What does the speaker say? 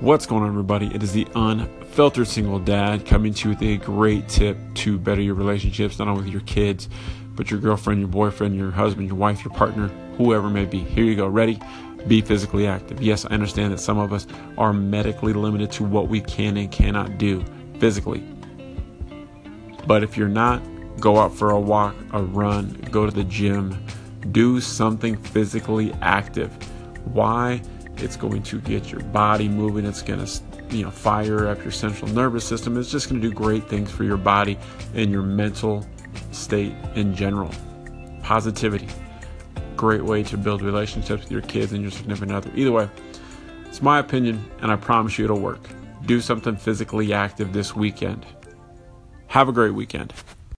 What's going on, everybody? It is the unfiltered single dad coming to you with a great tip to better your relationships, not only with your kids, but your girlfriend, your boyfriend, your husband, your wife, your partner, whoever may be. Here you go. Ready? Be physically active. Yes, I understand that some of us are medically limited to what we can and cannot do physically. But if you're not, go out for a walk, a run, go to the gym, do something physically active. Why? It's going to get your body moving. It's going to, you know, fire up your central nervous system. It's just going to do great things for your body and your mental state in general. Positivity. Great way to build relationships with your kids and your significant other. Either way, it's my opinion, and I promise you it'll work. Do something physically active this weekend. Have a great weekend.